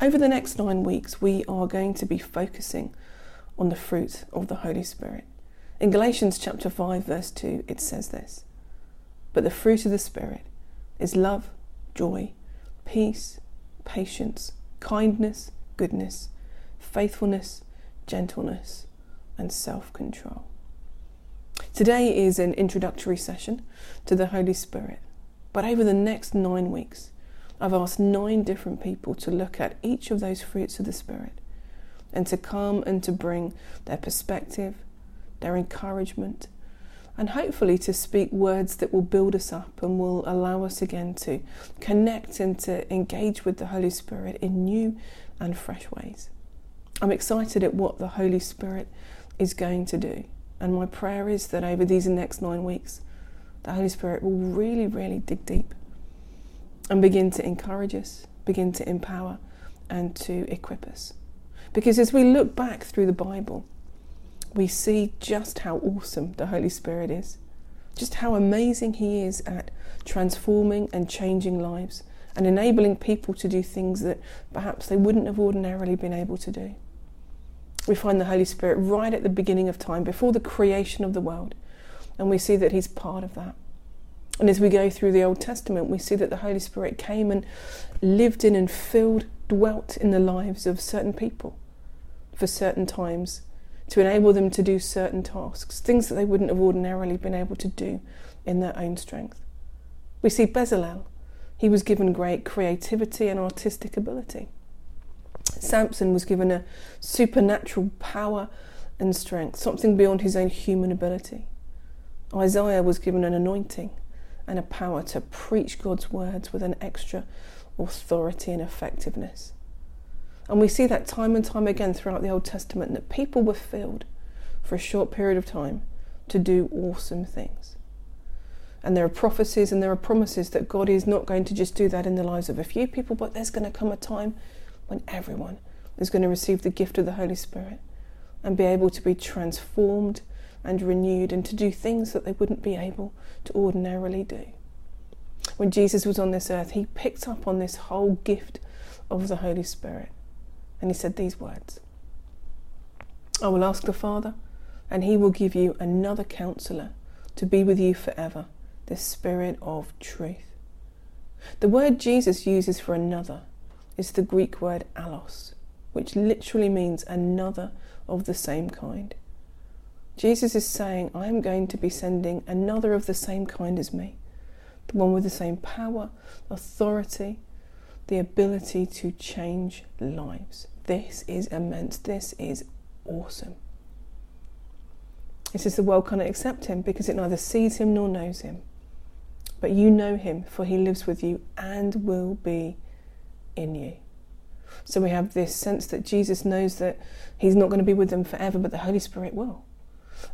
Over the next nine weeks, we are going to be focusing on the fruit of the Holy Spirit. In Galatians chapter 5, verse 2, it says this But the fruit of the Spirit is love, joy, peace, patience, kindness, goodness, faithfulness, gentleness, and self control. Today is an introductory session to the Holy Spirit, but over the next nine weeks, I've asked nine different people to look at each of those fruits of the Spirit and to come and to bring their perspective, their encouragement, and hopefully to speak words that will build us up and will allow us again to connect and to engage with the Holy Spirit in new and fresh ways. I'm excited at what the Holy Spirit is going to do. And my prayer is that over these next nine weeks, the Holy Spirit will really, really dig deep and begin to encourage us, begin to empower, and to equip us. Because as we look back through the Bible, we see just how awesome the Holy Spirit is, just how amazing He is at transforming and changing lives and enabling people to do things that perhaps they wouldn't have ordinarily been able to do. We find the Holy Spirit right at the beginning of time, before the creation of the world, and we see that He's part of that. And as we go through the Old Testament, we see that the Holy Spirit came and lived in and filled, dwelt in the lives of certain people for certain times to enable them to do certain tasks, things that they wouldn't have ordinarily been able to do in their own strength. We see Bezalel, he was given great creativity and artistic ability. Samson was given a supernatural power and strength, something beyond his own human ability. Isaiah was given an anointing and a power to preach God's words with an extra authority and effectiveness. And we see that time and time again throughout the Old Testament that people were filled for a short period of time to do awesome things. And there are prophecies and there are promises that God is not going to just do that in the lives of a few people, but there's going to come a time when everyone is going to receive the gift of the Holy Spirit and be able to be transformed and renewed and to do things that they wouldn't be able to ordinarily do. When Jesus was on this earth, he picked up on this whole gift of the Holy Spirit and he said these words I will ask the Father, and he will give you another counselor to be with you forever, the Spirit of truth. The word Jesus uses for another is the Greek word allos, which literally means another of the same kind. Jesus is saying, I am going to be sending another of the same kind as me, the one with the same power, authority, the ability to change lives. This is immense. This is awesome. It says the world cannot accept him because it neither sees him nor knows him. But you know him, for he lives with you and will be in you. So we have this sense that Jesus knows that he's not going to be with them forever, but the Holy Spirit will.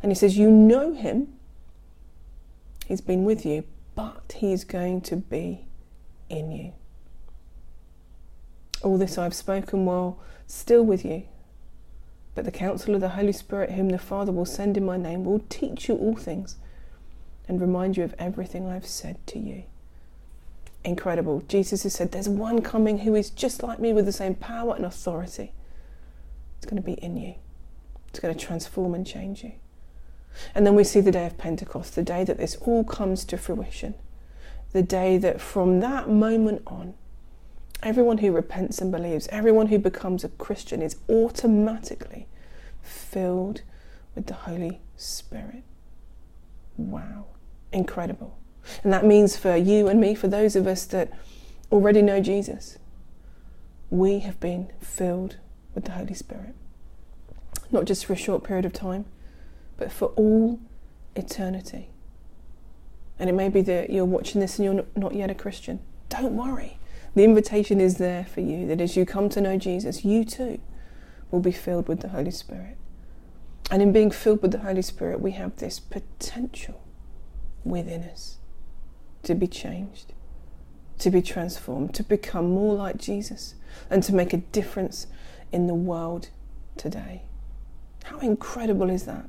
And he says, You know him, he's been with you, but he's going to be in you. All this I've spoken while still with you. But the counsel of the Holy Spirit, whom the Father will send in my name, will teach you all things and remind you of everything I've said to you. Incredible. Jesus has said, There's one coming who is just like me with the same power and authority. It's going to be in you, it's going to transform and change you. And then we see the day of Pentecost, the day that this all comes to fruition, the day that from that moment on, Everyone who repents and believes, everyone who becomes a Christian is automatically filled with the Holy Spirit. Wow, incredible. And that means for you and me, for those of us that already know Jesus, we have been filled with the Holy Spirit. Not just for a short period of time, but for all eternity. And it may be that you're watching this and you're not yet a Christian. Don't worry. The invitation is there for you that as you come to know Jesus, you too will be filled with the Holy Spirit. And in being filled with the Holy Spirit, we have this potential within us to be changed, to be transformed, to become more like Jesus, and to make a difference in the world today. How incredible is that?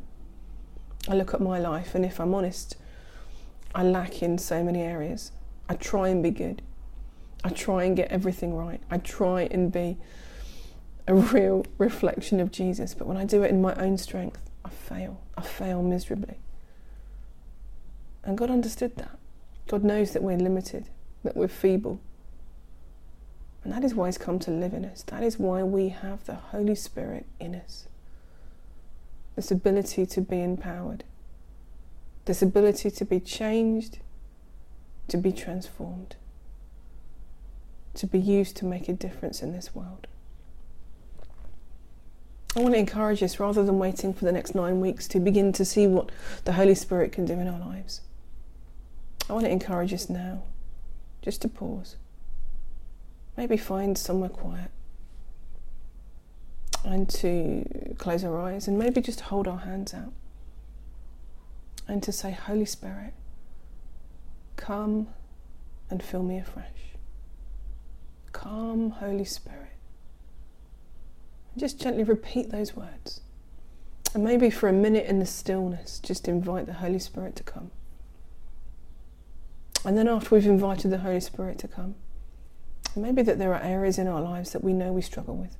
I look at my life, and if I'm honest, I lack in so many areas. I try and be good. I try and get everything right. I try and be a real reflection of Jesus. But when I do it in my own strength, I fail. I fail miserably. And God understood that. God knows that we're limited, that we're feeble. And that is why He's come to live in us. That is why we have the Holy Spirit in us. This ability to be empowered, this ability to be changed, to be transformed, to be used to make a difference in this world. I want to encourage us rather than waiting for the next nine weeks to begin to see what the Holy Spirit can do in our lives. I want to encourage us now just to pause. Maybe find somewhere quiet and to close our eyes and maybe just hold our hands out and to say, Holy Spirit, come and fill me afresh. Come, Holy Spirit. And just gently repeat those words. And maybe for a minute in the stillness, just invite the Holy Spirit to come. And then after we've invited the Holy Spirit to come, maybe that there are areas in our lives that we know we struggle with,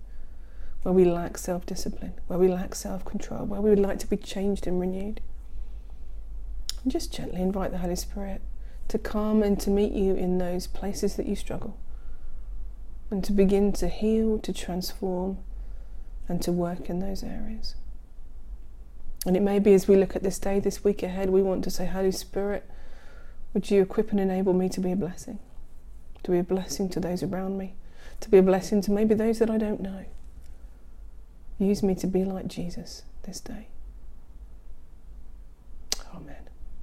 where we lack self discipline, where we lack self control, where we would like to be changed and renewed. And just gently invite the Holy Spirit to come and to meet you in those places that you struggle, and to begin to heal, to transform, and to work in those areas. And it may be as we look at this day, this week ahead, we want to say, Holy Spirit, would you equip and enable me to be a blessing? To be a blessing to those around me, to be a blessing to maybe those that I don't know. Use me to be like Jesus this day.